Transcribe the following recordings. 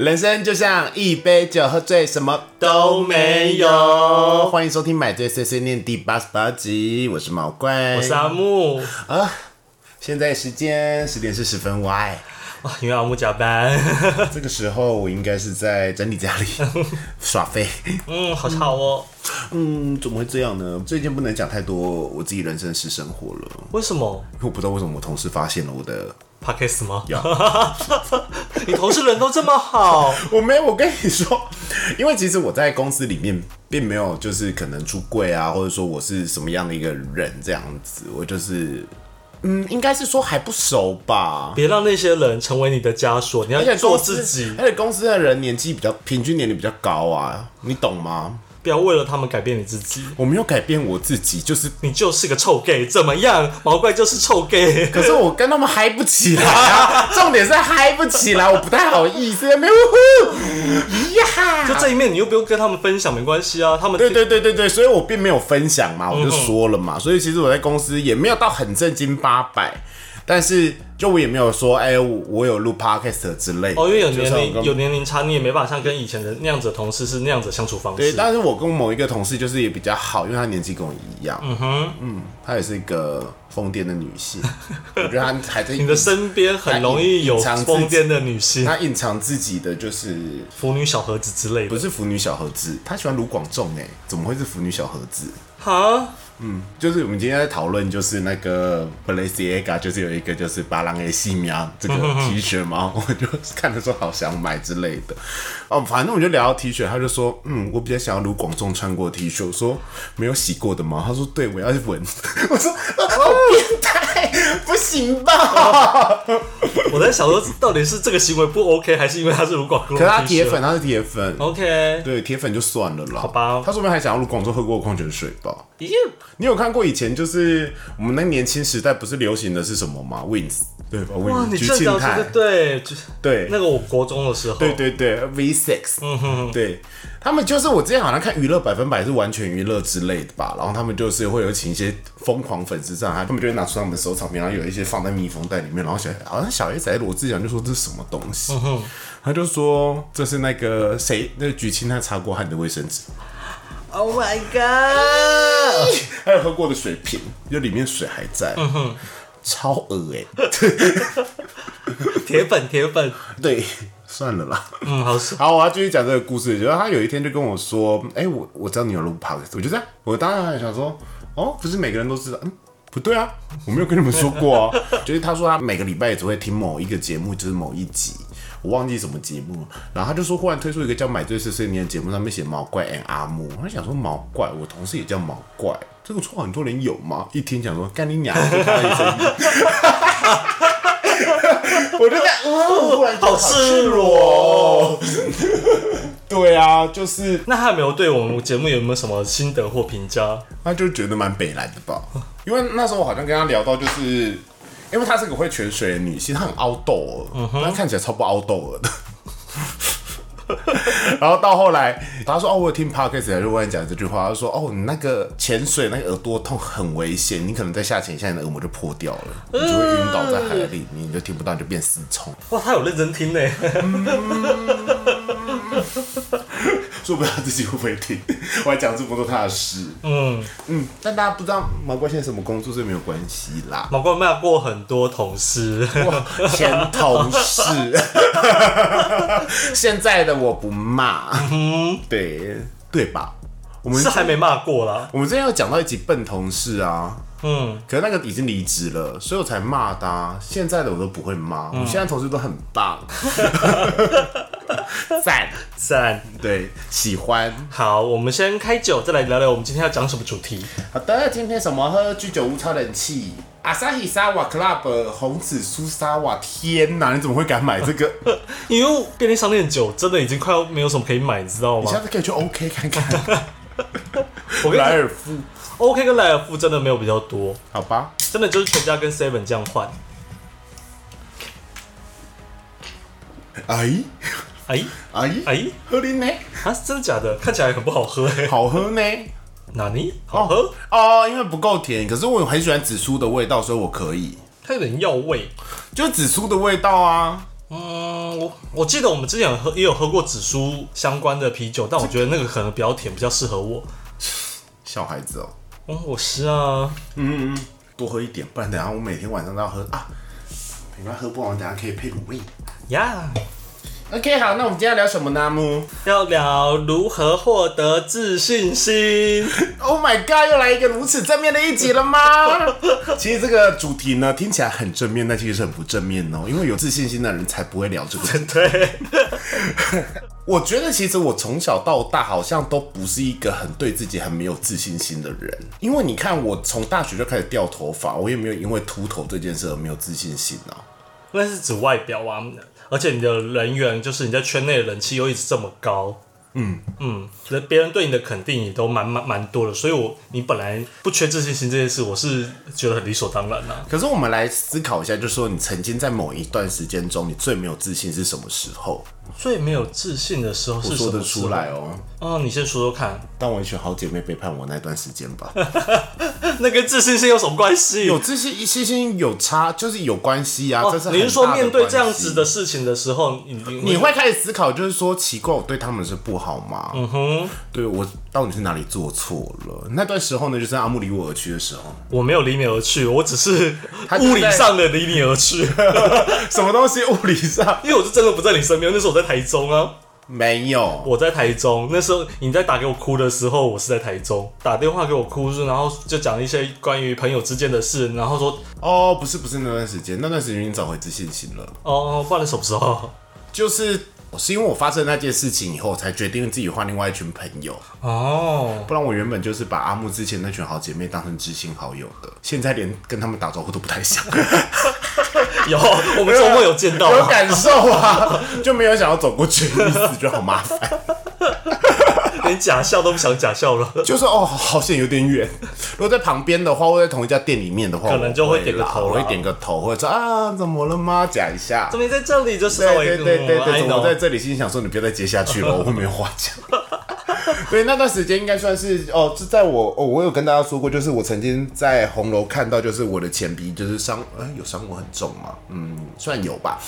人生就像一杯酒，喝醉什么都没有欢迎收听《买醉碎碎念》第八十八集，我是毛怪，我是阿木啊。现在时间十点四十分，Y。啊，因为阿木加班，这个时候我应该是在整理家里 耍废。嗯，好吵哦。嗯，怎么会这样呢？最近不能讲太多我自己人生私生活了，为什么因为我不知道为什么我同事发现了我的。？Podcast 吗？呀 你同事人都这么好，我没有，我跟你说，因为其实我在公司里面并没有就是可能出柜啊，或者说我是什么样的一个人这样子，我就是嗯，应该是说还不熟吧。别让那些人成为你的枷锁，你要做自己，而且公司的人年纪比较平均年龄比较高啊，你懂吗？不要为了他们改变你自己。我没有改变我自己，就是，你就是个臭 gay，怎么样？毛怪就是臭 gay。可是我跟他们嗨不起来啊，重点是嗨不起来，我不太好意思，没有呼呀，就这一面，你又不用跟他们分享，没关系啊。他们对对对对对，所以我并没有分享嘛，我就说了嘛，所以其实我在公司也没有到很正经八百，但是就我也没有说，哎、我我有录 podcast 之类的哦，因为有年龄有年龄差，你也没办法像跟以前的那样子的同事是那样子的相处方式对，式。但是我跟某一个同事就是也比较好，因为她年纪跟我一样，嗯哼，嗯，她也是一个疯癫的女性，我觉得她还在你的身边很容易有疯癫的女性，她隐藏自己的就是腐女小盒子之类的。不是腐女小盒子，她喜欢卢广仲哎，怎么会是腐女小盒子？哈，就是我们今天在讨论，就是那个 Balenciaga，就是有一个就是巴郎 A 细苗这个 T 恤嘛，我就看的时候好想买之类的。哦，反正我就聊到 T 恤，他就说，嗯，我比较想要卢广仲穿过的 T 恤。我说没有洗过的吗？他说对，我要去闻。我说、啊好变态，不行吧？我在想说，到底是这个行为不 OK，还是因为他是卢广仲？可是他铁粉，。他是铁粉。OK，对，铁粉就算了啦。好吧他说不定还想要卢广仲喝过的矿泉水吧？咦，你有看过以前就是我们那年轻时代不是流行的是什么吗？Wins 对吧？哇，？Wins 你菊庆泰对，就对。那个我国中的时候，对对对，V Six，嗯哼，对。他们就是我之前好像看娱乐百分百是完全娱乐之类的吧，然后他们就是会有请一些疯狂粉丝上来，他们就会拿出他们的收藏品，然后有一些放在密封袋里面，然后小好像小 S 还是罗志祥就说这是什么东西，他就说这是那个谁那个菊青他擦过汗的卫生纸，，Oh my God，还有喝过的水瓶，就里面水还在，嗯哼，超恶哎、铁粉铁粉，对，算了啦。嗯，好爽。好，我要继续讲这个故事。就是他有一天就跟我说：“哎、我我知道你有录 podcast。”我就这样，我当然还想说：“哦，不是每个人都知道。”嗯，不对啊，我没有跟你们说过啊。就是他说他每个礼拜也只会听某一个节目，就是某一集，我忘记什么节目了。然后他就说，忽然推出一个叫《买醉碎碎念》的节目，上面写毛怪 and 阿木。我想说毛怪，我同事也叫毛怪，这个绰号很多人有吗？一听讲说干你娘，就他的声。我就在，哦，忽然好赤裸哦。对啊，就是那他有没有对我们节目有没有什么心得或评价？他就觉得蛮北蓝的吧，因为那时候我好像跟他聊到，就是因为她是个会潜水的女性，她很凹豆儿，她看起来超不凹豆儿的。然后到后来，他说：“哦，我有听 podcast，就跟你讲这句话。他说：‘哦，你那个潜水那个耳朵痛很危险，你可能在下潜一下，你的耳膜就破掉了，你就会晕倒在海里，你就听不到，你就变失聪。’哇，他有认真听呢。说不知道自己会不会听，我还讲这么多他的事。嗯，嗯，但大家不知道毛怪现在什么工作，这没有关系啦。毛怪骂过很多同事，前同事，现在的我不骂，对对吧？我们是还没骂过啦。我们之前有讲到一集笨同事啊，嗯，可是那个已经离职了，所以我才骂他、啊。现在的我都不会骂，我现在同事都很棒，赞，赞。对，喜欢。好，我们先开酒，再来聊聊我们今天要讲什么主题。好的，今天什么喝居酒屋超人气。阿萨希沙瓦 Club 红紫苏沙瓦，天哪！你怎么会敢买这个？因为便利商店酒真的已经快要没有什么可以买，你知道吗你下？次可以去 OK 看看。我跟莱尔夫，，OK 跟莱尔富真的没有比较多，好吧。真的就是全家跟 Seven 这样换。哎哎哎哎喝啉呢？啊，真的假的？看起来很不好喝哎。好喝呢？哪里好喝？哦，因为不够甜，可是我很喜欢紫苏的味道，所以我可以。它有点药味。就是紫苏的味道啊，嗯，我我记得我们之前有喝也有喝过紫苏相关的啤酒，但我觉得那个可能比较甜，比较适合我。小孩子哦，嗯，我是啊，嗯嗯，多喝一点，不然等下我每天晚上都要喝啊。没关系，喝不完，等下可以配卤味。呀、OK，好，那我们今天要聊什么呢？木要聊如何获得自信心。Oh my God，又来一个如此正面的一集了吗？其实这个主题呢，听起来很正面，但其实是很不正面哦。因为有自信心的人才不会聊这个。对，我觉得其实我从小到大好像都不是一个很对自己很没有自信心的人，因为你看我从大学就开始掉头发，我也没有因为秃头这件事而没有自信心啊。那是指外表啊，而且你的人缘就是你在圈内的人气又一直这么高。嗯嗯，人别人对你的肯定也都蛮蛮蛮多的，所以我你本来不缺自信心这件事，我是觉得很理所当然啦、可是我们来思考一下，就是说你曾经在某一段时间中，你最没有自信是什么时候？最没有自信的时候是什说得出来哦。哦，你先说说看，当我一群好姐妹背叛我那段时间吧，那跟自信心有什么关系？有自信、信心有差，就是有关系啊。哦这是，你是说面对这样子的事情的时候，你你你会开始思考，就是说，奇怪，我对他们是不好吗？嗯哼，对我到底是哪里做错了？那段时候呢，就是阿木离我而去的时候，我没有离你而去，我只是物理上的离你而去，什么东西物理上因为我是真的不在你身边，那时候我在台中啊。没有？我在台中，那时候你在打给我哭的时候，我是在台中打电话给我哭，然后就讲一些关于朋友之间的事，然后说哦，不是不是那段时间，那段时间已经找回自信心了。哦，不然什么时候？就是是因为我发生那件事情以后，才决定自己换另外一群朋友。哦，不然我原本就是把阿木之前那群好姐妹当成知心好友的，现在连跟他们打招呼都不太想，有，我们周末有见到有啊。感受啊，就没有想要走过去的意思，觉得好麻烦。连假笑都不想假笑了。就是哦，好像有点远。如果在旁边的话，或在同一家店里面的话，可能就会点个头会点个头，或者说啊，怎么了吗？讲一下怎。么你在这里？就是稍对对对对对，嗯怎么在这里心想说你不要再接下去了，我会没有话讲。对，那段时间应该算是哦，是在我哦，我有跟大家说过，就是我曾经在红楼看到，就是我的前鼻就是伤，呃，有伤我很重吗？嗯，算有吧。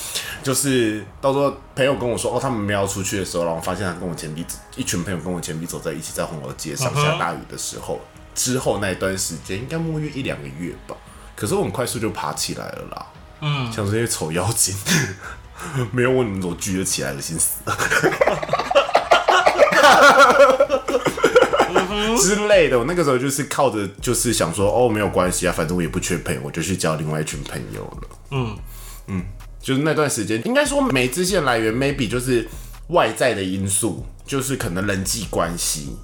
就是到时候朋友跟我说哦，他们没有要出去的时候，然后发现他跟我前鼻一群朋友跟我前鼻走在一起，在红楼街上下大雨的时候，之后那一段时间应该摸约一两个月吧。可是我很快速就爬起来了啦，嗯，像这些丑妖精。没有我你们怎么举得起来，的心死了。之类的，我那个时候就是靠着，就是想说，哦，没有关系啊，反正我也不缺朋友，我就去交另外一群朋友了。嗯嗯，就是那段时间，应该说没自信来源，maybe 就是外在的因素，就是可能人际关系。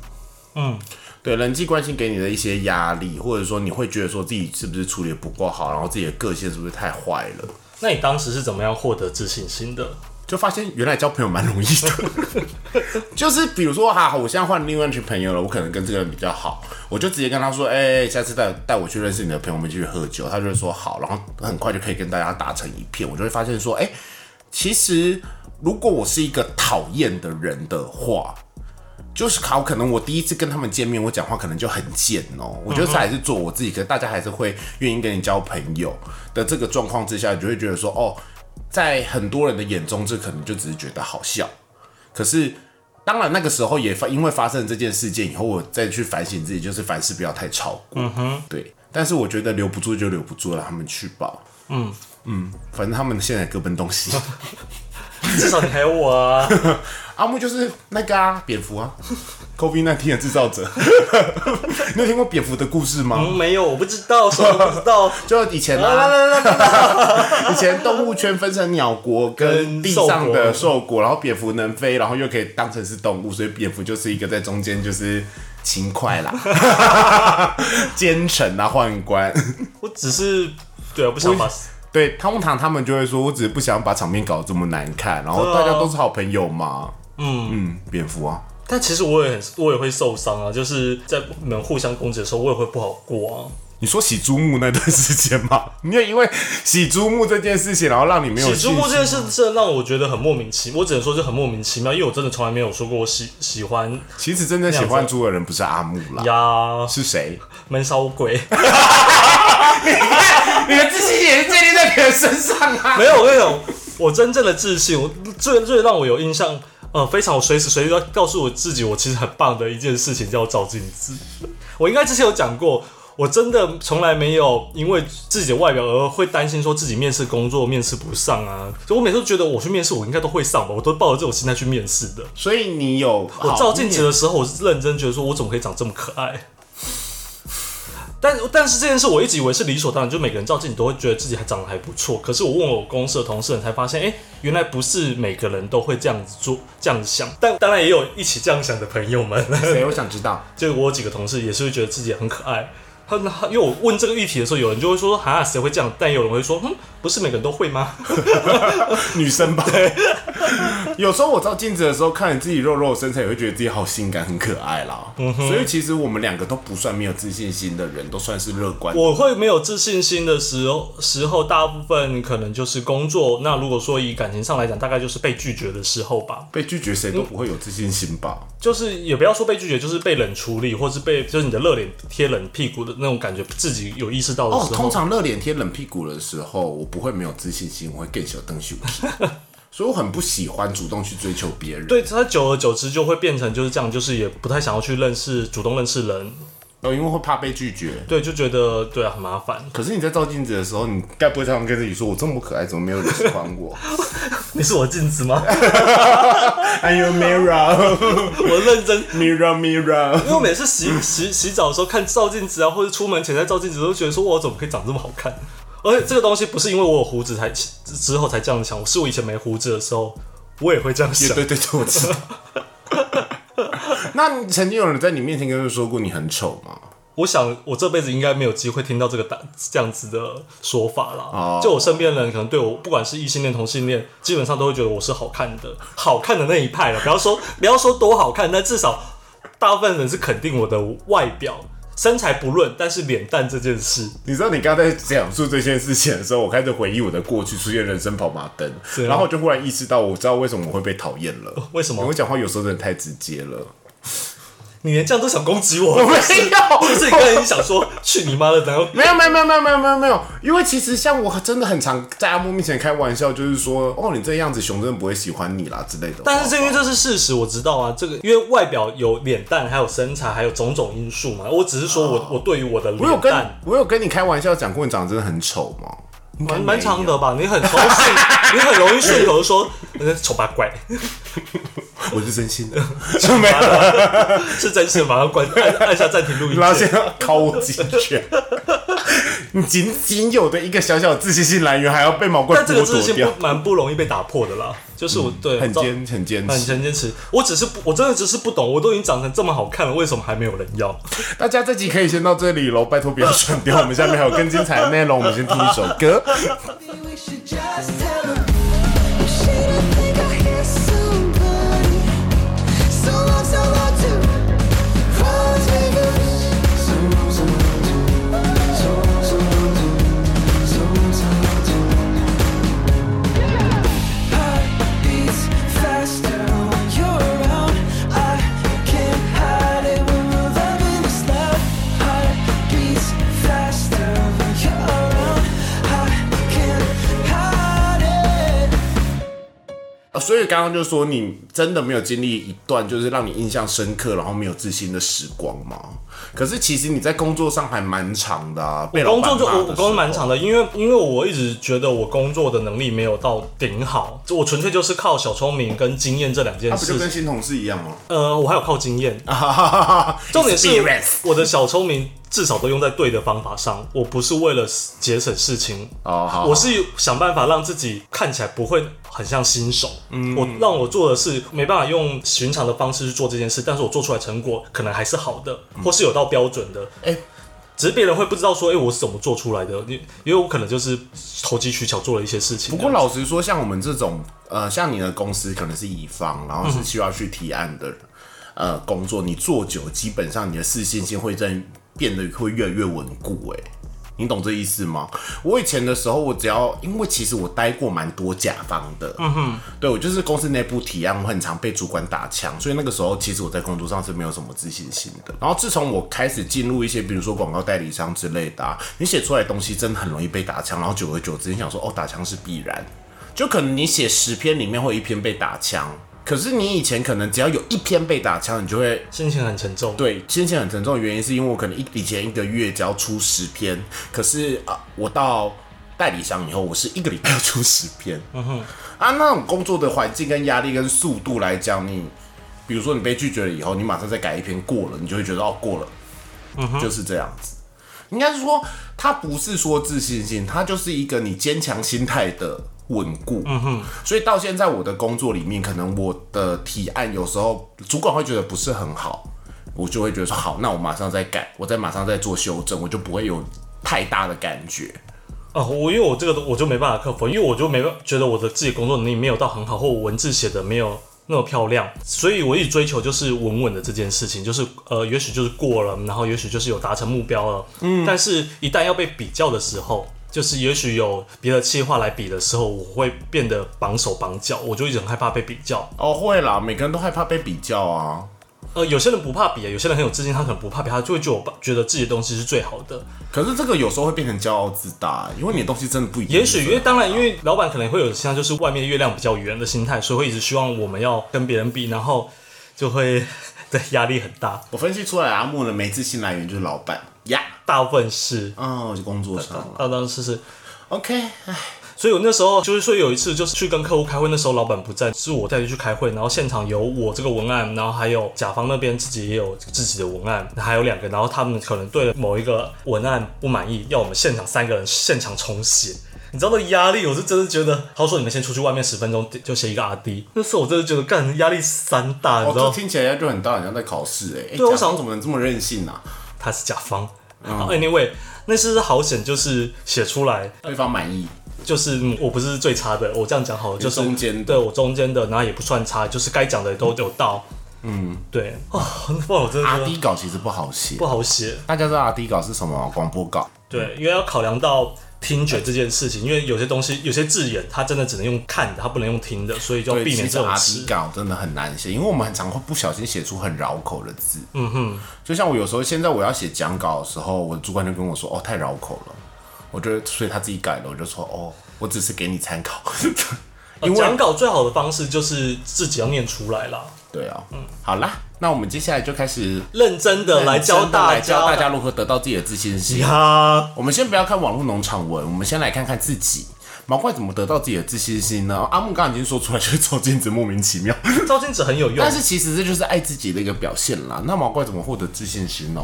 嗯，对人际关系给你的一些压力，或者说你会觉得说自己是不是处理的不够好，然后自己的个性是不是太坏了。那你当时是怎么样获得自信心的？就发现原来交朋友蛮容易的，就是比如说哈，我现在换另外一群朋友了，我可能跟这个人比较好，我就直接跟他说，哎、下次带带我去认识你的朋友，我们去喝酒，他就会说好，然后很快就可以跟大家打成一片，我就会发现说，哎、其实如果我是一个讨厌的人的话。就是好，可能我第一次跟他们见面，我讲话可能就很贱哦。我觉得这还是做我自己，可是大家还是会愿意跟你交朋友的这个状况之下，你就会觉得说，哦，在很多人的眼中，这可能就只是觉得好笑。可是，当然那个时候也发，因为发生了这件事件以后，我再去反省自己，就是凡事不要太超过。嗯哼，对。但是我觉得留不住就留不住了，他们去吧。嗯嗯，反正他们现在各奔东西。至少你还有我啊！阿木就是那个啊，蝙蝠啊，COVID 那天的制造者。你有听过蝙蝠的故事吗？嗯，没有，我不知道，什么都不知道。就以前来来啊，来来，以前动物圈分成鸟国跟跟地上的兽国，然后蝙蝠能飞，然后又可以当成是动物，所以蝙蝠就是一个在中间就是勤快啦、奸臣啊、宦官。我只是对啊，不想把对，通常他们就会说，我只是不想把场面搞得这么难看，然后大家都是好朋友嘛。嗯嗯，蝙蝠啊，但其实我也很，我也会受伤啊，就是在你们互相攻击的时候，我也会不好过啊。你说洗珠木那段时间吗？你 有因为洗珠木这件事情，然后让你没有洗珠木这件事真的让我觉得很莫名其妙，我只能说就很莫名其妙，因为我真的从来没有说过我喜喜欢其实真正喜欢猪的人不是阿木啦，呀是谁？闷烧鬼。你的自信也是建立在别人身上啊。没有，我跟你讲，我真正的自信，我最最让我有印象，呃，非常我随时随地都要告诉我自己，我其实很棒的一件事情叫照镜子。我应该之前有讲过，我真的从来没有因为自己的外表而会担心说自己面试工作面试不上啊。就我每次都觉得我去面试，我应该都会上吧，我都抱着这种心态去面试的。所以你有我照镜子的时候，我是认真觉得说，我怎么可以长这么可爱？但但是这件事我一直以为是理所当然，就每个人照镜子都会觉得自己还长得还不错。可是我问我公司的同事你才发现，哎、原来不是每个人都会这样子做、这样子想。但当然也有一起这样想的朋友们，谁？我想知道。就我有几个同事也是会觉得自己很可爱。他他因为我问这个议题的时候，有人就会说，哈，谁会这样？但有人会说，嗯，不是每个人都会吗？女生吧。有时候我照镜子的时候，看你自己肉肉的身材，也会觉得自己好性感、很可爱啦。所以其实我们两个都不算没有自信心的人，都算是乐观。我会没有自信心的时候，时候大部分可能就是工作。那如果说以感情上来讲，大概就是被拒绝的时候吧。被拒绝谁都不会有自信心吧？就是也不要说被拒绝，就是被冷处理，或是被就是你的热脸贴冷屁股的那种感觉，自己有意识到的哦，时候。通常热脸贴冷屁股的时候，我不会没有自信心，我会更小灯羞气。所以我很不喜欢主动去追求别人。对，他久而久之就会变成就是这样，就是也不太想要去认识、主动认识人。哦，因为会怕被拒绝。对，就觉得对啊很麻烦。可是你在照镜子的时候，你该不会常常跟自己说：“我这么可爱，怎么没有人喜欢我 你是我镜子吗？？Are your mirror, 我认真，mirror, mirror。因为我每次洗洗洗澡的时候看照镜子啊，或者出门前在照镜子，都觉得说我怎么可以长这么好看？而且这个东西不是因为我有胡子才之后才这样想，是我以前没胡子的时候，我也会这样想。对对对，我知道。那曾经有人在你面前跟你说过你很丑吗？我想我这辈子应该没有机会听到这个答这样子的说法啦。哦就我身边的人可能对我，不管是异性恋、同性恋，基本上都会觉得我是好看的，好看的那一派了。不要说不要说多好看，但至少大部分人是肯定我的外表。身材不论，但是脸蛋这件事，你知道你刚才在讲述这件事情的时候，我开始回忆我的过去，出现人生跑马灯，啊然后我就忽然意识到，我知道为什么我会被讨厌了。为什么因为我讲话有时候真的太直接了。你连这样都想攻击我？我没有是不是你刚才想说去你妈的？然后没有没有没有没有没有没有没有，因为其实像我真的很常在阿木面前开玩笑，就是说哦你这样子熊真的不会喜欢你啦之类的。但是这因为这是事实，我知道啊。这个因为外表有脸蛋，还有身材，还有种种因素嘛。我只是说我、我对于我的我有跟脸蛋我有跟你开玩笑讲过你长得真的很丑吗？蛮蛮没有长的吧？你很容易，你很容易顺口地说呃丑八怪，我是真心的，是真心的，马上关按按下暂停录音键。然后现在敲我几拳。你仅仅有的一个小小的自信心来源，还要被毛怪但这个剥夺掉不，蛮不容易被打破的啦。就是我对很照坚很坚很持。很坚持。我只是不，我真的只是不懂，我都已经长成这么好看了，为什么还没有人要？大家这集可以先到这里喽，拜托不要转掉，我们下面还有更精彩的内容，我们先听一首歌。刚刚就说你真的没有经历一段就是让你印象深刻，然后没有自信的时光吗？可是其实你在工作上还蛮长的啊，工作就我我工作蛮长的，因为因为我一直觉得我工作的能力没有到顶好，就我纯粹就是靠小聪明跟经验这两件那、不就。跟新同事一样吗？呃，我还有靠经验，啊，重点是我的小聪明至少都用在对的方法上，我不是为了节省事情，哦，好，我是想办法让自己看起来不会很像新手。嗯我让我做的是没办法用寻常的方式去做这件事，但是我做出来成果可能还是好的，或是有到标准的。哎只是别人会不知道说，哎、我是怎么做出来的？因因为我可能就是投机取巧做了一些事情。不过老实说，像我们这种，呃，像你的公司可能是乙方，然后是需要去提案的，呃，工作，你做久，基本上你的自信心会在变得会越来越稳固。哎，你懂这意思吗？我以前的时候，我只要因为其实我待过蛮多甲方的，嗯哼，对我就是公司内部提案，我很常被主管打枪，所以那个时候其实我在工作上是没有什么自信心的。然后自从我开始进入一些，比如说广告代理商之类的、你写出来的东西真的很容易被打枪，然后久而久之，你想说哦，打枪是必然。就可能你写十篇里面会一篇被打枪，可是你以前可能只要有一篇被打枪，你就会心情很沉重。对，心情很沉重的原因是因为我可能一以前一个月只要出十篇，可是啊、我到代理商以后，我是一个礼拜要出十篇。嗯哼，啊，那种工作的环境跟压力跟速度来讲，你比如说你被拒绝了以后，你马上再改一篇过了，你就会觉得哦过了，嗯哼，就是这样子。应该是说，它不是说自信心，它就是一个你坚强心态的稳固。嗯哼，所以到现在我的工作里面，可能我的提案有时候主管会觉得不是很好，我就会觉得说好，那我马上再改，我再马上再做修正，我就不会有太大的感觉。啊，我因为我这个我就没办法克服，因为我就没办觉得我的自己工作能力没有到很好，或我文字写的没有那么漂亮，所以我一直追求就是稳稳的这件事情，就是呃，也许就是过了，然后也许就是有达成目标了，嗯，但是一旦要被比较的时候。就是也许有别的企划来比的时候，我会变得绑手绑脚，我就一直很害怕被比较。哦，会啦，每个人都害怕被比较啊。呃，有些人不怕比，有些人很有自信，他可能不怕比，他就会觉觉得自己的东西是最好的。可是这个有时候会变成骄傲自大，因为你的东西真的不一定。也许因为当然，因为老板可能会有像就是外面的月亮比较圆的心态，所以会一直希望我们要跟别人比，然后就会 对压力很大。我分析出来，阿木的没自信来源就是老板呀。大部分是，哦，就工作上了。当当是是，OK，哎所以我那时候就是说有一次就是去跟客户开会，那时候老板不在，是我带去开会，然后现场有我这个文案，然后还有甲方那边自己也有自己的文案，还有两个，然后他们可能对某一个文案不满意，要我们现场三个人现场重写。你知道那个压力，我是真的觉得，他说你们先出去外面十分钟就写一个 R D，那时候我真的觉得干压力山大，你哦，知道这？听起来就很大，好像在考试哎。哎，对我想怎么能这么任性啊？他是甲方。好 Anyway，那次是好险，就是写出来，对方满意，就是嗯我不是最差的，我这样讲好了，就是中间的对我中间的，然后也不算差，就是该讲的都有到。嗯，对啊，不然我真的阿觉得 D 稿其实不好写不。好写。大家知道阿 D 稿是什么？广播稿。对，因为要考量到听觉这件事情，因为有些东西有些字眼，它真的只能用看的，它不能用听的，所以就要，避免这种词。稿真的很难写，因为我们很常会不小心写出很绕口的字。嗯哼，就像我有时候现在我要写讲稿的时候，我的主管就跟我说：“哦，太绕口了。”我觉得，所以他自己改了，我就说：“哦，我只是给你参考。呃讲稿最好的方式就是自己要念出来啦，”对啊，嗯，好啦，那我们接下来就开始认真的来教大来教大家家如何得到自己的自信心。呀。我们先不要看网络农场文，我们先来看看自己。毛怪怎么得到自己的自信心呢？阿木刚刚已经说出来，就是照镜子莫名其妙，照镜子很有用但，是其实这就是爱自己的一个表现啦。那毛怪怎么获得自信心呢？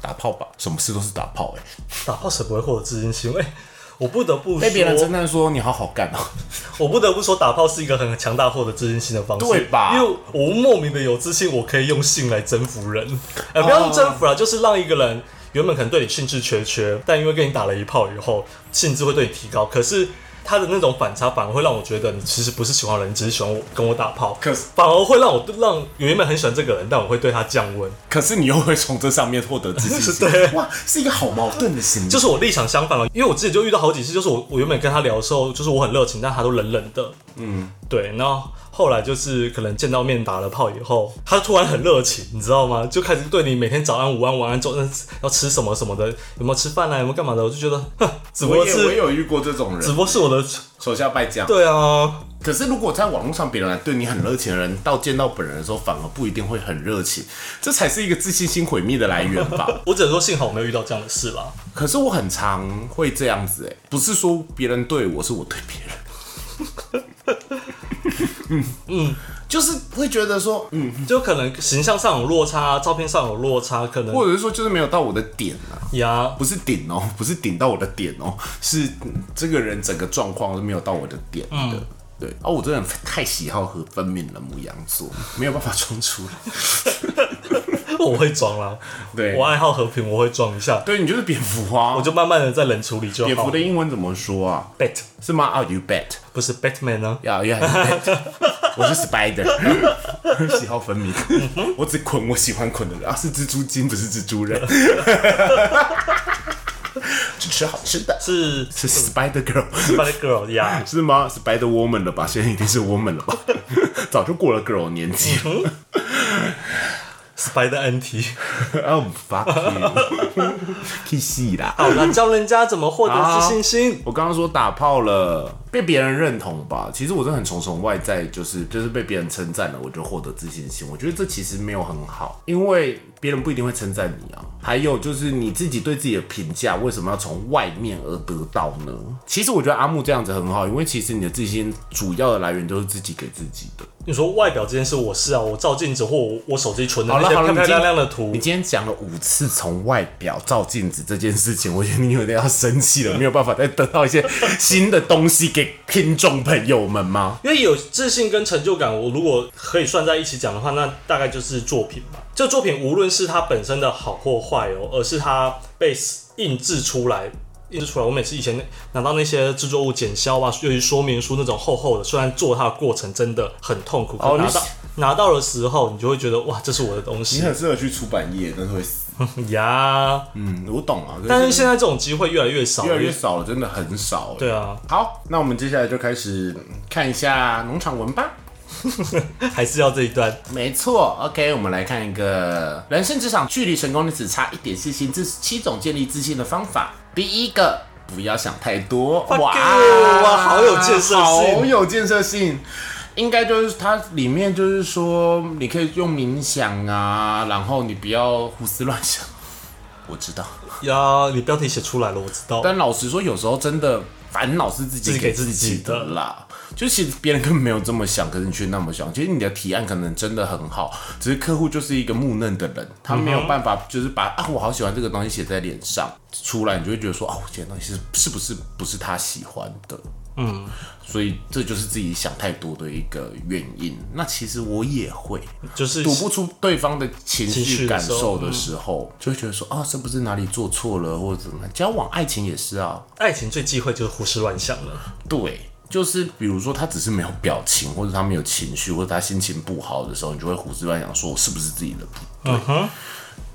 打炮吧，什么事都是打炮哎、打炮谁不会获得自信心？哎、我不得不被别人称说，赞说你好好干哦、我不得不说，打炮是一个很强大获得自信心的方式，对吧？因为我莫名的有自信，我可以用性来征服人，呃，不要用征服啊，就是让一个人原本可能对你兴致缺缺，但因为跟你打了一炮以后，兴致会对你提高，可是。他的那种反差反而会让我觉得你其实不是喜欢人，你只是喜欢我跟我打炮，可是反而会让我让原本很喜欢这个人，但我会对他降温。可是你又会从这上面获得自信，对。哇，是一个好矛盾的心理。就是我立场相反了，因为我自己就遇到好几次，就是我我原本跟他聊的时候，就是我很热情，但他都冷冷的，嗯，对，然后后来就是可能见到面打了炮以后，他突然很热情，你知道吗？就开始对你每天早安、午安、晚安、中要吃什么什么的，有没有吃饭啊，有没有干嘛的，我就觉得，哼，只不过我也我也有遇过这种人，只不过是我的，手下败将。对啊，可是如果在网络上别人来对你很热情的人，到见到本人的时候，反而不一定会很热情，这才是一个自信心毁灭的来源吧。我只能说幸好我没有遇到这样的事啦。可是我很常会这样子、哎，不是说别人对我，是我对别人。嗯嗯，就是会觉得说，嗯，就可能形象上有落差，照片上有落差，可能或者是说就是没有到我的点啊，呀，不是顶哦，不是顶到我的点哦，是、嗯这个人整个状况是没有到我的点的。对，哦，我真的太喜好和分明了，母羊座没有办法冲出来。我会装啦，对我爱好和平，我会装一下，对你就是蝙蝠啊，我就慢慢的在冷处理就好蝙蝠的。英文怎么说啊？Bet 是吗？Are you bet？不是 Batman 呢？呀呀，bet。我是 spider，喜好分明。我只捆我喜欢捆的人啊，是蜘蛛精，不是蜘蛛人。只吃好吃的，是是 spider girl。Spider Girl 呀，是吗？Spider Woman 了吧？现在一定是 Woman 了吧？早就过了 girl 年纪了。Spider NT。哦 fuck you，去死啦！好了，教人家怎么获得自信心。我刚刚说打炮了，被别人认同吧。其实我真的很崇崇外在，就是就是被别人称赞了，我就获得自信心。我觉得这其实没有很好，因为别人不一定会称赞你啊。还有就是你自己对自己的评价，为什么要从外面而得到呢？其实我觉得阿木这样子很好，因为其实你的自信心主要的来源都是自己给自己的。你说外表这件事，我是啊，我照镜子或我我手机存的那些漂漂亮亮的图你，今天讲了五次从外表照镜子这件事情，我觉得你有点要生气了，没有办法再得到一些新的东西给听众朋友们吗？因为有自信跟成就感，我如果可以算在一起讲的话，那大概就是作品吧。这作品无论是它本身的好或坏哦，而是它被印制出来。印制出来，我每次以前拿到那些制作物简销啊，尤其说明书那种厚厚的，虽然做它的过程真的很痛苦，拿到拿到的时候，你就会觉得哇，这是我的东西你很适合去出版业，但是会死。呀。嗯，我懂啊，但是现在这种机会越来越少，越来越少了，真的很少。欸对啊，好，那我们接下来就开始看一下农场文吧。还是要这一段。没错，OK，我们来看一个人生职场距离成功的只差一点信心，这是七种建立自信的方法。第一个，不要想太多。You，哇好有建设性好有建设性。应该就是它里面就是说，你可以用冥想啊，然后你不要胡思乱想。我知道，呀，你标题写出来了，我知道。但老实说，有时候真的烦恼是自己给自己的啦。就其实别人根本没有这么想，可是你却那么想。其实你的提案可能真的很好，只是客户就是一个木讷的人，他没有办法就是把啊我好喜欢这个东西写在脸上出来，你就会觉得说哦，这件东西是是不是不是他喜欢的。嗯，所以这就是自己想太多的一个原因。那其实我也会，就是读不出对方的情情绪绪感受的时候，就会觉得说啊，是不是哪里做错了，或者怎么样？交往、爱情也是啊，爱情最忌讳就是胡思乱想了。对，就是比如说他只是没有表情，或者他没有情绪，或者他心情不好的时候，你就会胡思乱想，说我是不是自己的不对、o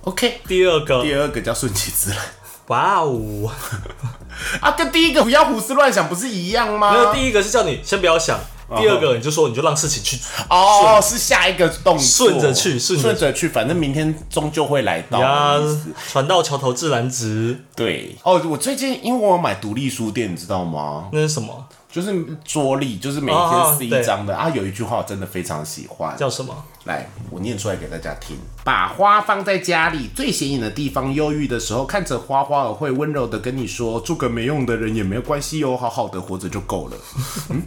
嗯 k 第二个，第二个叫顺其自然。哇哦，啊，跟第一个不要胡思乱想不是一样吗？没有第一个是叫你先不要想，第二个你就说你就让事情去哦，是下一个动作，顺着去顺着。去，反正明天终究会来到呀的意思。，船到桥头自然直，对。哦，我最近因为我有买独立书店，你知道吗？那是什么？就是桌历，就是每哦天撕一张的啊。有一句话我真的非常喜欢，叫什么？来，我念出来给大家听。把花放在家里最显眼的地方，忧郁的时候看着花花儿会温柔的跟你说：“做个没用的人也没有关系哦，好好的活着就够了。嗯”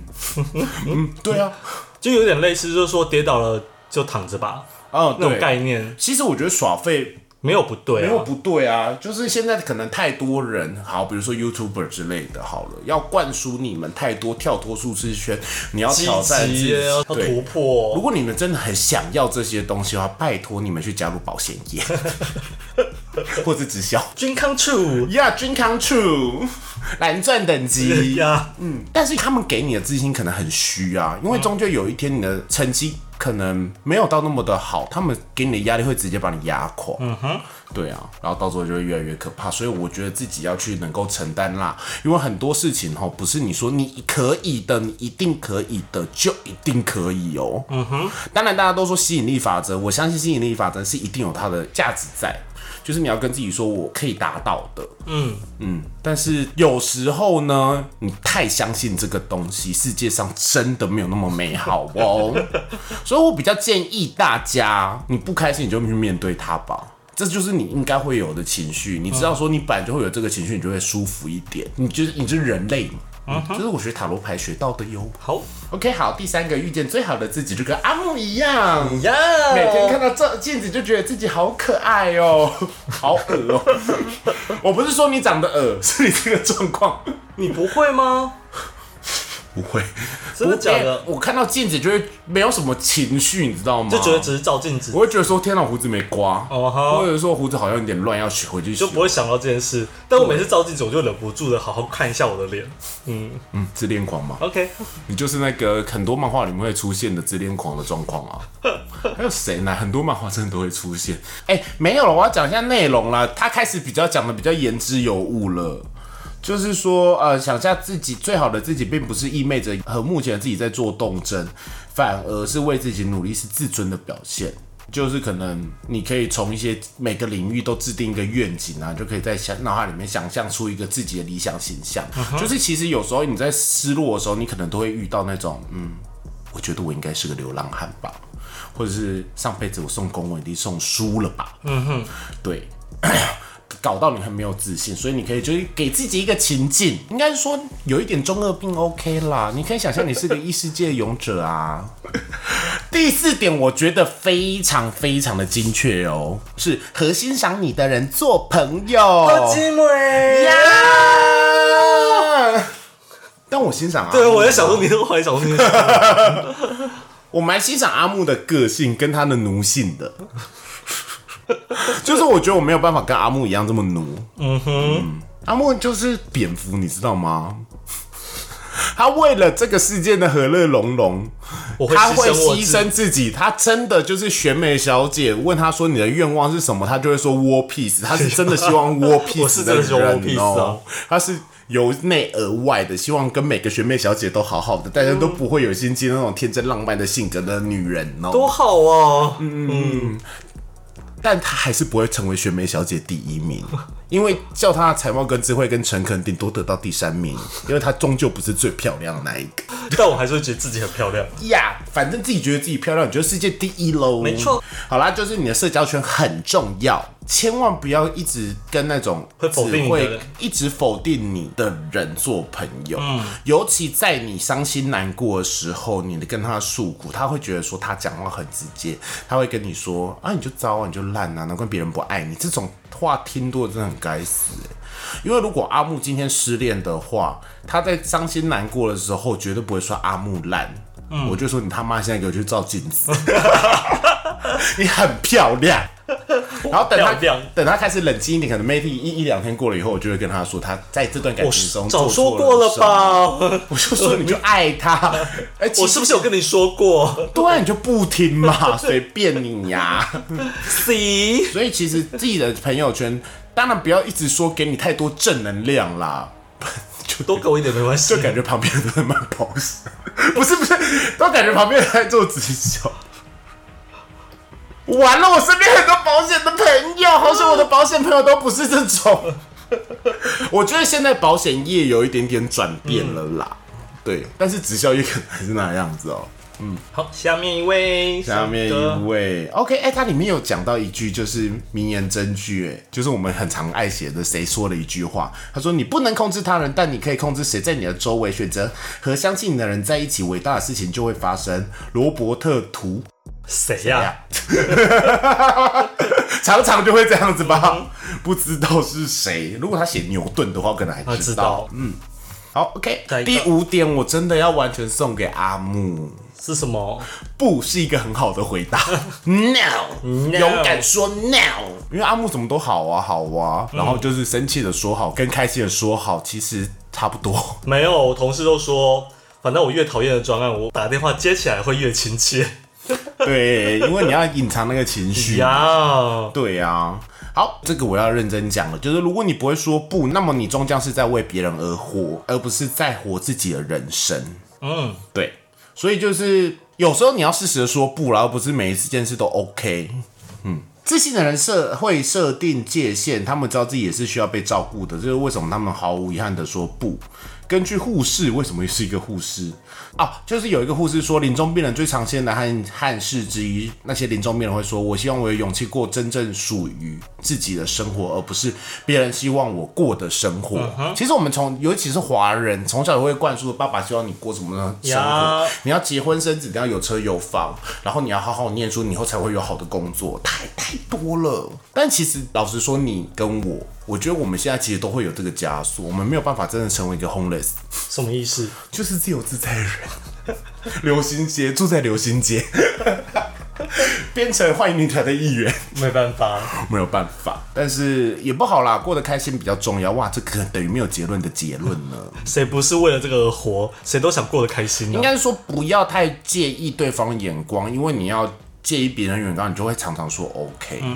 嗯，对啊，就有点类似，就是说跌倒了就躺着吧，哦，那种。概念其实我觉得耍废没有不对啊。没有不对啊，就是现在可能太多人，好，比如说 YouTuber 之类的，好了，要灌输你们太多跳脱舒适圈，你要挑战自己极，要突破。如，果你们真的很想要这些东西的话，拜托你们去加入保险业，或者直销。dream come true Yeah, dream come true，蓝钻等级。呀，嗯，但是他们给你的自信可能很虚啊，因为终究有一天你的成绩可能没有到那么的好，他们给你的压力会直接把你压垮。嗯哼，对啊，然后到时候就会越来越可怕。所以我觉得自己要去能够承担啦，因为很多事情哈，不是你说你可以的，你一定可以的，就一定可以哦。嗯哼，当然大家都说吸引力法则，我相信吸引力法则是一定有它的价值在。就是你要跟自己说，我可以达到的，嗯嗯。但是有时候呢，你太相信这个东西，世界上真的没有那么美好哦。所以我比较建议大家，你不开心你就去面对它吧。这就是你应该会有的情绪，你知道说你本来就会有这个情绪，你就会舒服一点。你就是你就是人类嘛，嗯，这是我学塔罗牌学到的哟。好。OK，好，第三个遇见最好的自己，就跟阿木一样，呀，每天看到这镜子就觉得自己好可爱哦，好恶哦、我不是说你长得恶，是你这个状况。你不会吗？不会，真的假的？我看到镜子就会没有什么情绪，你知道吗？就觉得只是照镜子我，会觉得说天哪，胡子没刮，哦哈或者说胡子好像有点乱，要取回去洗。就不会想到这件事。但我每次照镜子，我就忍不住的好好看一下我的脸。嗯，自恋狂嘛，OK，你就是那个很多漫画里面会出现的自恋狂的状况啊。还有谁呢？很多漫画真的都会出现。哎、没有了，我要讲一下内容啦。他开始比较讲的比较言之有物了。就是说，呃，想象自己最好的自己，并不是意味着和目前的自己在做斗争，反而是为自己努力，是自尊的表现。就是可能你可以从一些每个领域都制定一个愿景啊，就可以在想脑海里面想象出一个自己的理想形象。就是其实有时候你在失落的时候，你可能都会遇到那种，嗯，我觉得我应该是个流浪汉吧，或者是上辈子我送公文一定送输了吧。嗯哼，对。搞到你很没有自信，所以你可以就是给自己一个情境，应该是说有一点中二病 OK 啦。你可以想象你是个异世界勇者啊。第四点，我觉得非常非常的精确哦，是和欣赏你的人做朋友。寂寞呀！但我欣赏啊，对，我在想说你，我还想说你，我蛮欣赏阿木的个性跟他的奴性的，就是我觉得我没有办法跟阿木一样这么奴。嗯哼，阿木就是蝙蝠，你知道吗？他为了这个世界的和乐融融，他会牺牲自己。他真的就是选美小姐问他说你的愿望是什么，他就会说 war peace。他是真的希望 war peace 的希望 war peace 哦哦，他是由内而外的，希望跟每个选美小姐都好好的，大家都不会有心机那种天真浪漫的性格的女人哦。多好哦。但她还是不会成为选美小姐第一名，因为叫她的才貌跟智慧跟诚恳，顶多得到第三名，因为她终究不是最漂亮的那一个。但我还是会觉得自己很漂亮。呀反正自己觉得自己漂亮，你就是世界第一喽。没错。好啦，就是你的社交圈很重要，千万不要一直跟那种会否定你的只会人一直否定你的人做朋友。嗯，尤其在你伤心难过的时候，你跟他诉苦，他会觉得说他讲话很直接，他会跟你说啊，你就糟啊，你就烂啊，难怪别人不爱你。这种话听多了真的很该死、欸。因为如果阿木今天失恋的话，他在伤心难过的时候，绝对不会说阿木烂。嗯我就说你他妈现在给我去照镜子，你很漂亮。然后等他等他开始冷静一点，可能 maybe 一一两天过了以后，我就会跟他说，他在这段感情中早说过了？吧？我就说你就爱他，哎，我是不是有跟你说过对啊？你就不听嘛，随便你呀、？C 所以其实自己的朋友圈，当然不要一直说给你太多正能量啦，就多给我一点没关系就。感觉旁边都在卖保险，不是不是，都感觉旁边在做直销。完了，我身边很多保险的朋友，好像我的保险朋友都不是这种。我觉得现在保险业有一点点转变了啦，对，但是直销业可能还是那样子哦、嗯好，下面一位，下面一位，OK，哎、它里面有讲到一句就是名言真句，哎，就是我们很常爱写的，谁说的一句话？他说：“你不能控制他人，但你可以控制谁在你的周围。选择和相信你的人在一起，伟大的事情就会发生。”罗伯特·图谁呀？呀，常常就会这样子吧？不知道是谁。如果他写牛顿的话，我可能还他知知道嗯。好，OK，第五点，我真的要完全送给阿木。是什么？不是一个很好的回答。no，勇敢说 no，因为阿木什么都好啊，好啊，然后就是生气的说好，跟开心的说好，其实差不多。没有，我同事都说，反正我越讨厌的专案，我打电话接起来会越亲切。对，因为你要隐藏那个情绪。呀，对啊，好，这个我要认真讲了，就是如果你不会说不，那么你终将是在为别人而活，而不是在活自己的人生。嗯，对，所以就是有时候你要适时的说不啦，而不是每一次件事都 OK。嗯，自信的人设会设定界限，他们知道自己也是需要被照顾的，这是为什么他们毫无遗憾的说不。根据护士，为什么是一个护士啊？就是有一个护士说，临终病人最常见的憾憾事之一，那些临终病人会说：“我希望我有勇气过真正属于自己的生活，而不是别人希望我过的生活。其实我们从，尤其是华人，从小也会灌输爸爸希望你过什么的生活呀，你要结婚生子，你要有车有房，然后你要好好念书，你以后才会有好的工作，太太多了。但其实老实说，你跟我，我觉得我们现在其实都会有这个枷锁，我们没有办法真的成为一个 homeless，什么意思？就是自由自在的人。流行街住在流行街，变成欢迎女团的一员，没办法，没有办法，但是也不好啦，过得开心比较重要。哇，这个等于没有结论的结论呢。谁不是为了这个而活？谁都想过得开心、啊。应该是说不要太介意对方眼光，因为你要介意别人眼光，你就会常常说 OK。对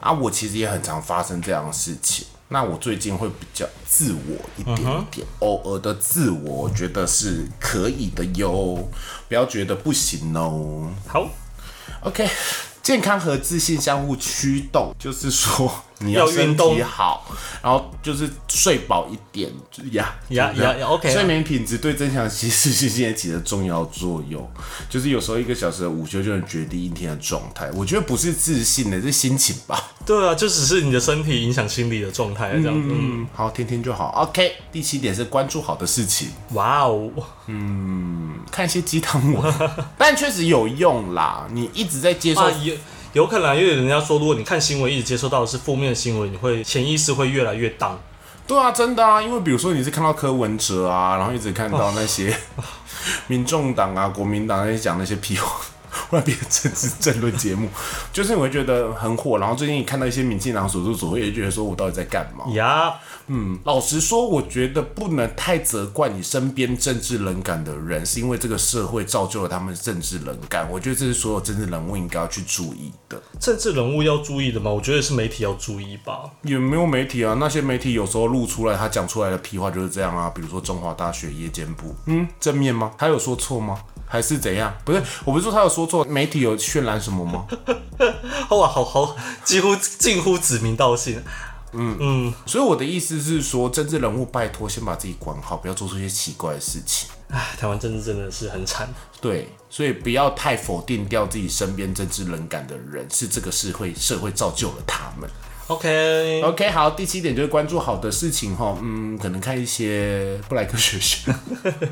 啊，我其实也很常发生这样的事情。那我最近会比较自我一点点，偶尔的自我，我觉得是可以的哟，不要觉得不行哦。好，OK，健康和自信相互驱动，就是说你要身动体好，然后就是睡饱一点，就是呀呀呀呀，OK 啊睡眠品质对增强其实信心也起着重要作用。就是有时候一个小时的午休就能决定一天的状态。我觉得不是自信的，是心情吧。对啊，就只是你的身体影响心理的状态这样子。嗯，嗯，好，天天就好。OK，第七点是关注好的事情。哇哦，嗯看一些鸡汤文，但确实有用啦。你一直在接受啊，有可能，因为人家说，如果你看新闻一直接收到的是负面的新闻，你会潜意识会越来越当。对啊，真的啊，因为比如说你是看到柯文哲啊，然后一直看到那些 民众党啊、国民党那些讲那些屁话，忽然变成政治政论节目，就是你会觉得很火。然后最近你看到一些民进党所作所为，也觉得说我到底在干嘛？呀，嗯，老实说，我觉得不能太责怪你身边政治冷感的人，是因为这个社会造就了他们政治冷感。我觉得这是所有政治人物应该要去注意的。政治人物要注意的吗？我觉得是媒体要注意吧。也没有媒体啊，那些媒体有时候录出来，他讲出来的屁话就是这样啊。比如说中华大学夜间部，嗯，正面吗？他有说错吗？还是怎样？不是，我不是说他有说错，媒体有渲染什么吗？哇，好好，几乎近乎指名道姓。嗯嗯所以我的意思是说，政治人物拜托先把自己管好，不要做出一些奇怪的事情。唉，台湾政治真的是很惨。对，所以不要太否定掉自己身边政治冷感的人，是这个社会社会造就了他们。OK，OK，好，第七点就是关注好的事情哈，嗯，可能看一些布莱克学学，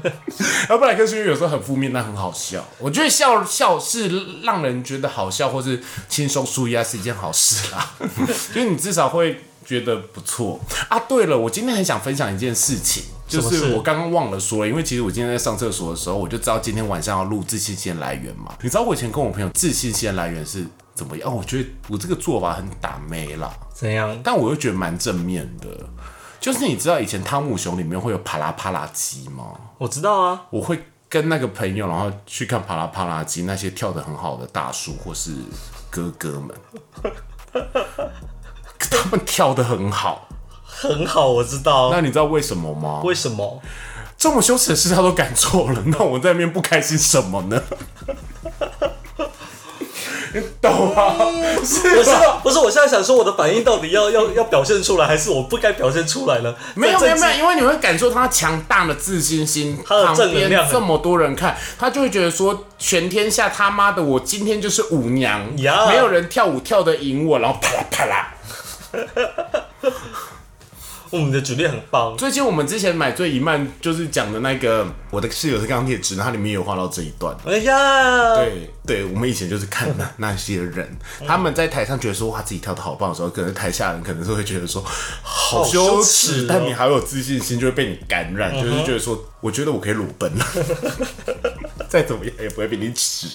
而布莱克学学有时候很负面，但很好笑。我觉得笑笑是让人觉得好笑，或是轻松舒压是一件好事啦，就是你至少会觉得不错啊。对了，我今天很想分享一件事情。就是我刚刚忘了说了，因为其实我今天在上厕所的时候，我就知道今天晚上要录自信心的来源嘛。你知道我以前跟我朋友自信心的来源是怎么样？哦，我觉得我这个做法很打妹啦。怎样？但我又觉得蛮正面的。就是你知道以前汤姆熊里面会有啪啦啪啦机吗？我知道啊。我会跟那个朋友，然后去看啪啦啪啦机那些跳得很好的大叔或是哥哥们，他们跳得很好。很好，我知道。那你知道为什么吗？为什么？这么羞耻的事他都敢做了，那我在那边不开心什么呢？你懂吗？是我是吧？不是？我现在想说，我的反应到底要要要表现出来，还是我不该表现出来呢？没有没有没有，因为你会感受他强大的自信心，他的正能量这么多人看，他就会觉得说，全天下他妈的我今天就是舞娘呀没有人跳舞跳得赢我，然后啪啦啪啦。我们的举例很棒。最近我们之前买最一曼就是讲的那个我的室友是钢铁直，男，他里面有画到这一段。哎呀，对对，我们以前就是看那那些人，他们在台上觉得说哇自己跳的好棒的时候，可能台下人可能是会觉得说好羞耻，但你好有自信心就会被你感染，就是觉得说我觉得我可以裸奔。了，再怎么样也不会比你耻，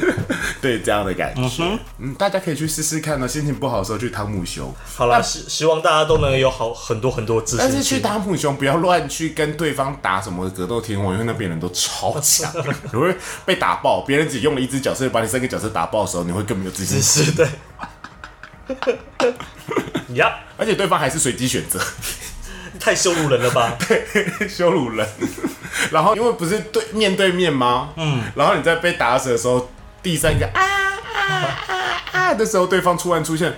对这样的感觉，嗯大家可以去试试看呢，心情不好的时候去汤姆熊，好啦，希希望大家都能有好很多很多自信。但是去汤姆熊不要乱去跟对方打什么格斗天王，因为那边人都超强，你会被打爆，别人只用了一只角色把你三个角色打爆的时候，你会更没有自信心。是的。呀，而且对方还是随机选择，太羞辱人了吧？对羞辱人。然后因为不是对面对面吗？嗯。然后你在被打死的时候，第三个啊啊啊啊 的时候，对方突然出现，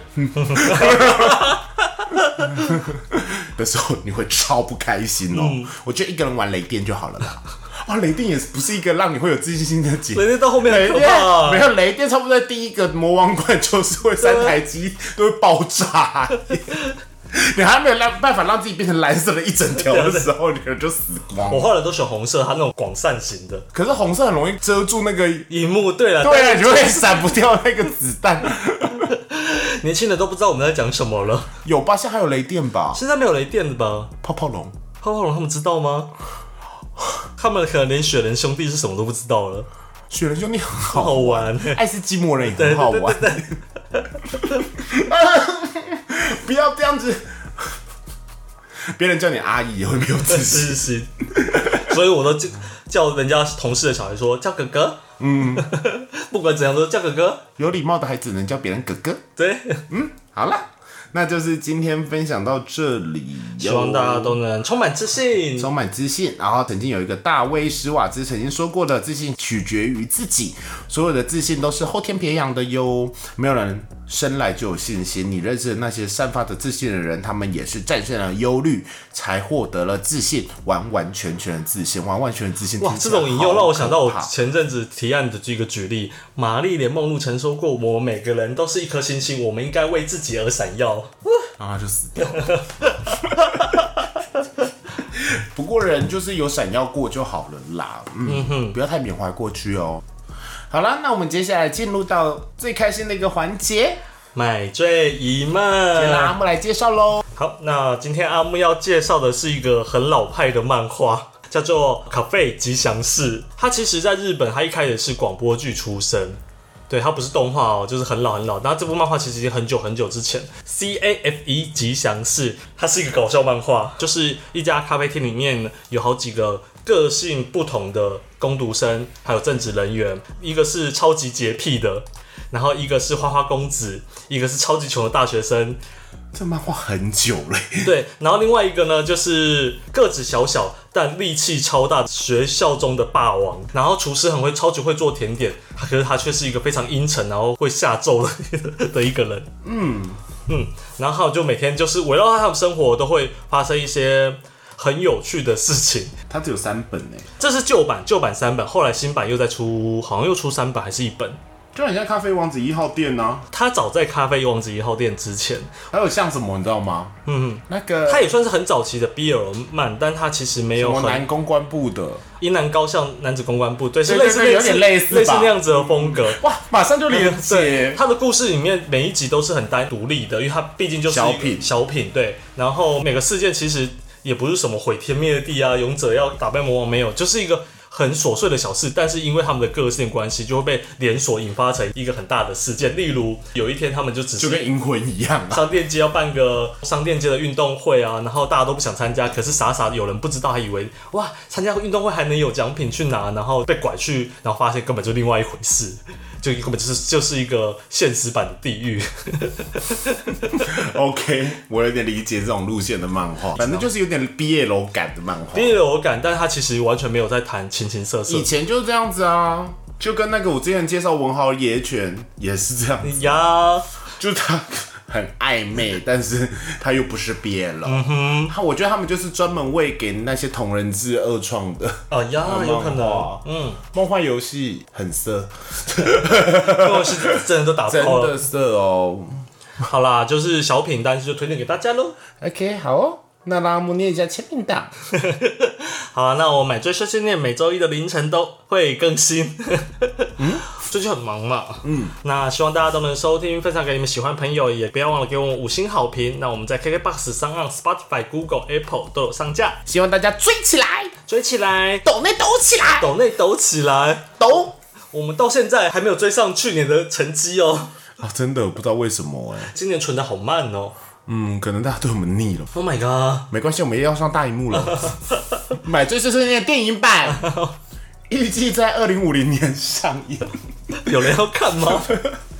的时候，你会超不开心哦。我觉得一个人玩雷电就好了啦。哇，雷电也不是一个让你会有自信心的节人家到后面很可雷电怕、没有雷电，差不多在第一个魔王怪就是会三台机都会爆炸。你还没有让办法让自己变成蓝色的一整条的时候，你可能就死光我。后来都选红色，它那种广散型的可是红色很容易遮住那个，荧幕。对了，对啊，但是你就会闪不掉那个子弹。年轻人都不知道我们在讲什么了。有吧？现在还有雷电吧？现在没有雷电的吧？泡泡龙，泡泡龙他们知道吗？他们可能连雪人兄弟是什么都不知道了。雪人兄弟很好好玩，玩，爱斯基摩人也很好玩。不要这样子，别人叫你阿姨也会没有自信。是是。所以我都叫叫人家同事的小孩说叫哥哥，嗯，不管怎样都叫哥哥。有礼貌的还只能叫别人哥哥。对，嗯好了，那就是今天分享到这里，希望大家都能充满自信。充满自信。然后曾经有一个大卫施瓦兹曾经说过的，自信取决于自己，所有的自信都是后天培养的哟，没有人生来就有信心。你认识的那些散发着自信的人，他们也是战胜了忧虑，才获得了自信，完完全全的自信，完完全全的自信。哇，这种引诱让我想到我前阵子提案的这个举例，玛丽莲梦露曾说过：“我们每个人都是一颗星星，我们应该为自己而闪耀。然后他就死掉了。不过人就是有闪耀过就好了啦，嗯哼，不要太缅怀过去哦。好了，那我们接下来进入到最开心的一个环节，”买醉一先让阿。木来介绍喽。好，那今天阿木要介绍的是一个很老派的漫画，叫做《咖啡吉祥寺》。它其实在日本，它一开始是广播剧出身。对，它不是动画哦，就是很老很老。那这部漫画其实已经很久很久之前，C A F E 吉祥寺，它是一个搞笑漫画，就是一家咖啡厅里面有好几个个性不同的工读生，还有政治人员，一个是超级洁癖的，然后一个是花花公子，一个是超级穷的大学生，这漫画很久了，对，然后另外一个呢，就是个子小小但力气超大，学校中的霸王。然后厨师很会，超级会做甜点，可是他却是一个非常阴沉，然后会下咒的的一个人。嗯嗯，然后就每天就是围绕他们生活，都会发生一些很有趣的事情。它只有三本呢，这是旧版，旧版三本，后来新版又在出，好像又出三本还是一本。就很像咖啡王子一号店呢、他早在咖啡王子一号店之前，还有像什么你知道吗？嗯，那个他也算是很早期的 BL 漫，但他其实没有很男公关部的，英南高校男子公关部，对，是对类似有点类似类似那样子的风格。哇，马上就 连对接，他的故事里面每一集都是很单独立的，因为他毕竟就是小品。小品对。然后每个事件其实也不是什么毁天灭地啊，勇者要打败魔王没有，就是一个很琐碎的小事，但是因为他们的个性关系，就会被连锁引发成一个很大的事件。例如有一天他们就只就跟银魂一样啊。商店街要办个商店街的运动会啊，然后大家都不想参加，可是傻傻的有人不知道，还以为哇参加运动会还能有奖品去拿，然后被拐去，然后发现根本就另外一回事，就根本就是就是一个现实版的地狱。OK，我有点理解这种路线的漫画，反正就是有点毕业楼感的漫画。毕业楼感，但他其实完全没有在谈情情色色以前就是这样子啊，就跟那个我之前介绍文豪野犬也是这样子，呀。就他很暧昧，但是他又不是 BL。嗯哼，他我觉得他们就是专门为给那些同人志二创的啊呀，有可漫能画，嗯，梦幻游戏很色，如果是真的都打真。的色哦。好啦，就是小品，但是就推荐给大家喽。OK，好哦，那拉姆念一下签名档。好啊，那我买醉碎碎念每周一的凌晨都会更新。嗯，最近很忙嘛。嗯，那希望大家都能收听，分享给你们喜欢的朋友，也不要忘了给我们五星好评。那我们在 KKBox 上、岸 Spotify、Google、Apple 都有上架，希望大家追起来，追起来，抖内抖起来，抖内抖起来。抖。我们到现在还没有追上去年的成绩哦，啊，真的不知道为什么哎，今年存的好慢哦。嗯，可能大家对我们腻了。Oh my god！没关系，我们也要上大荧幕了。买最最最那的电影版，预计在二零五零年上映。有人要看吗？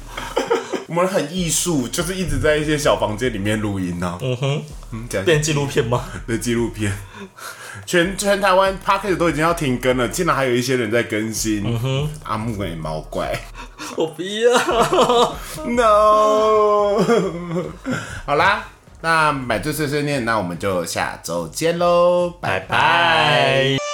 我们很艺术，就是一直在一些小房间里面录音呢、嗯哼，嗯，讲变纪录片吗？的纪录片。全全台湾 p o d c a s t 都已经要停更了，竟然还有一些人在更新。嗯哼，阿木跟毛怪我不要。，no。好啦，那买醉碎碎念，那我们就下周见喽，拜拜拜拜。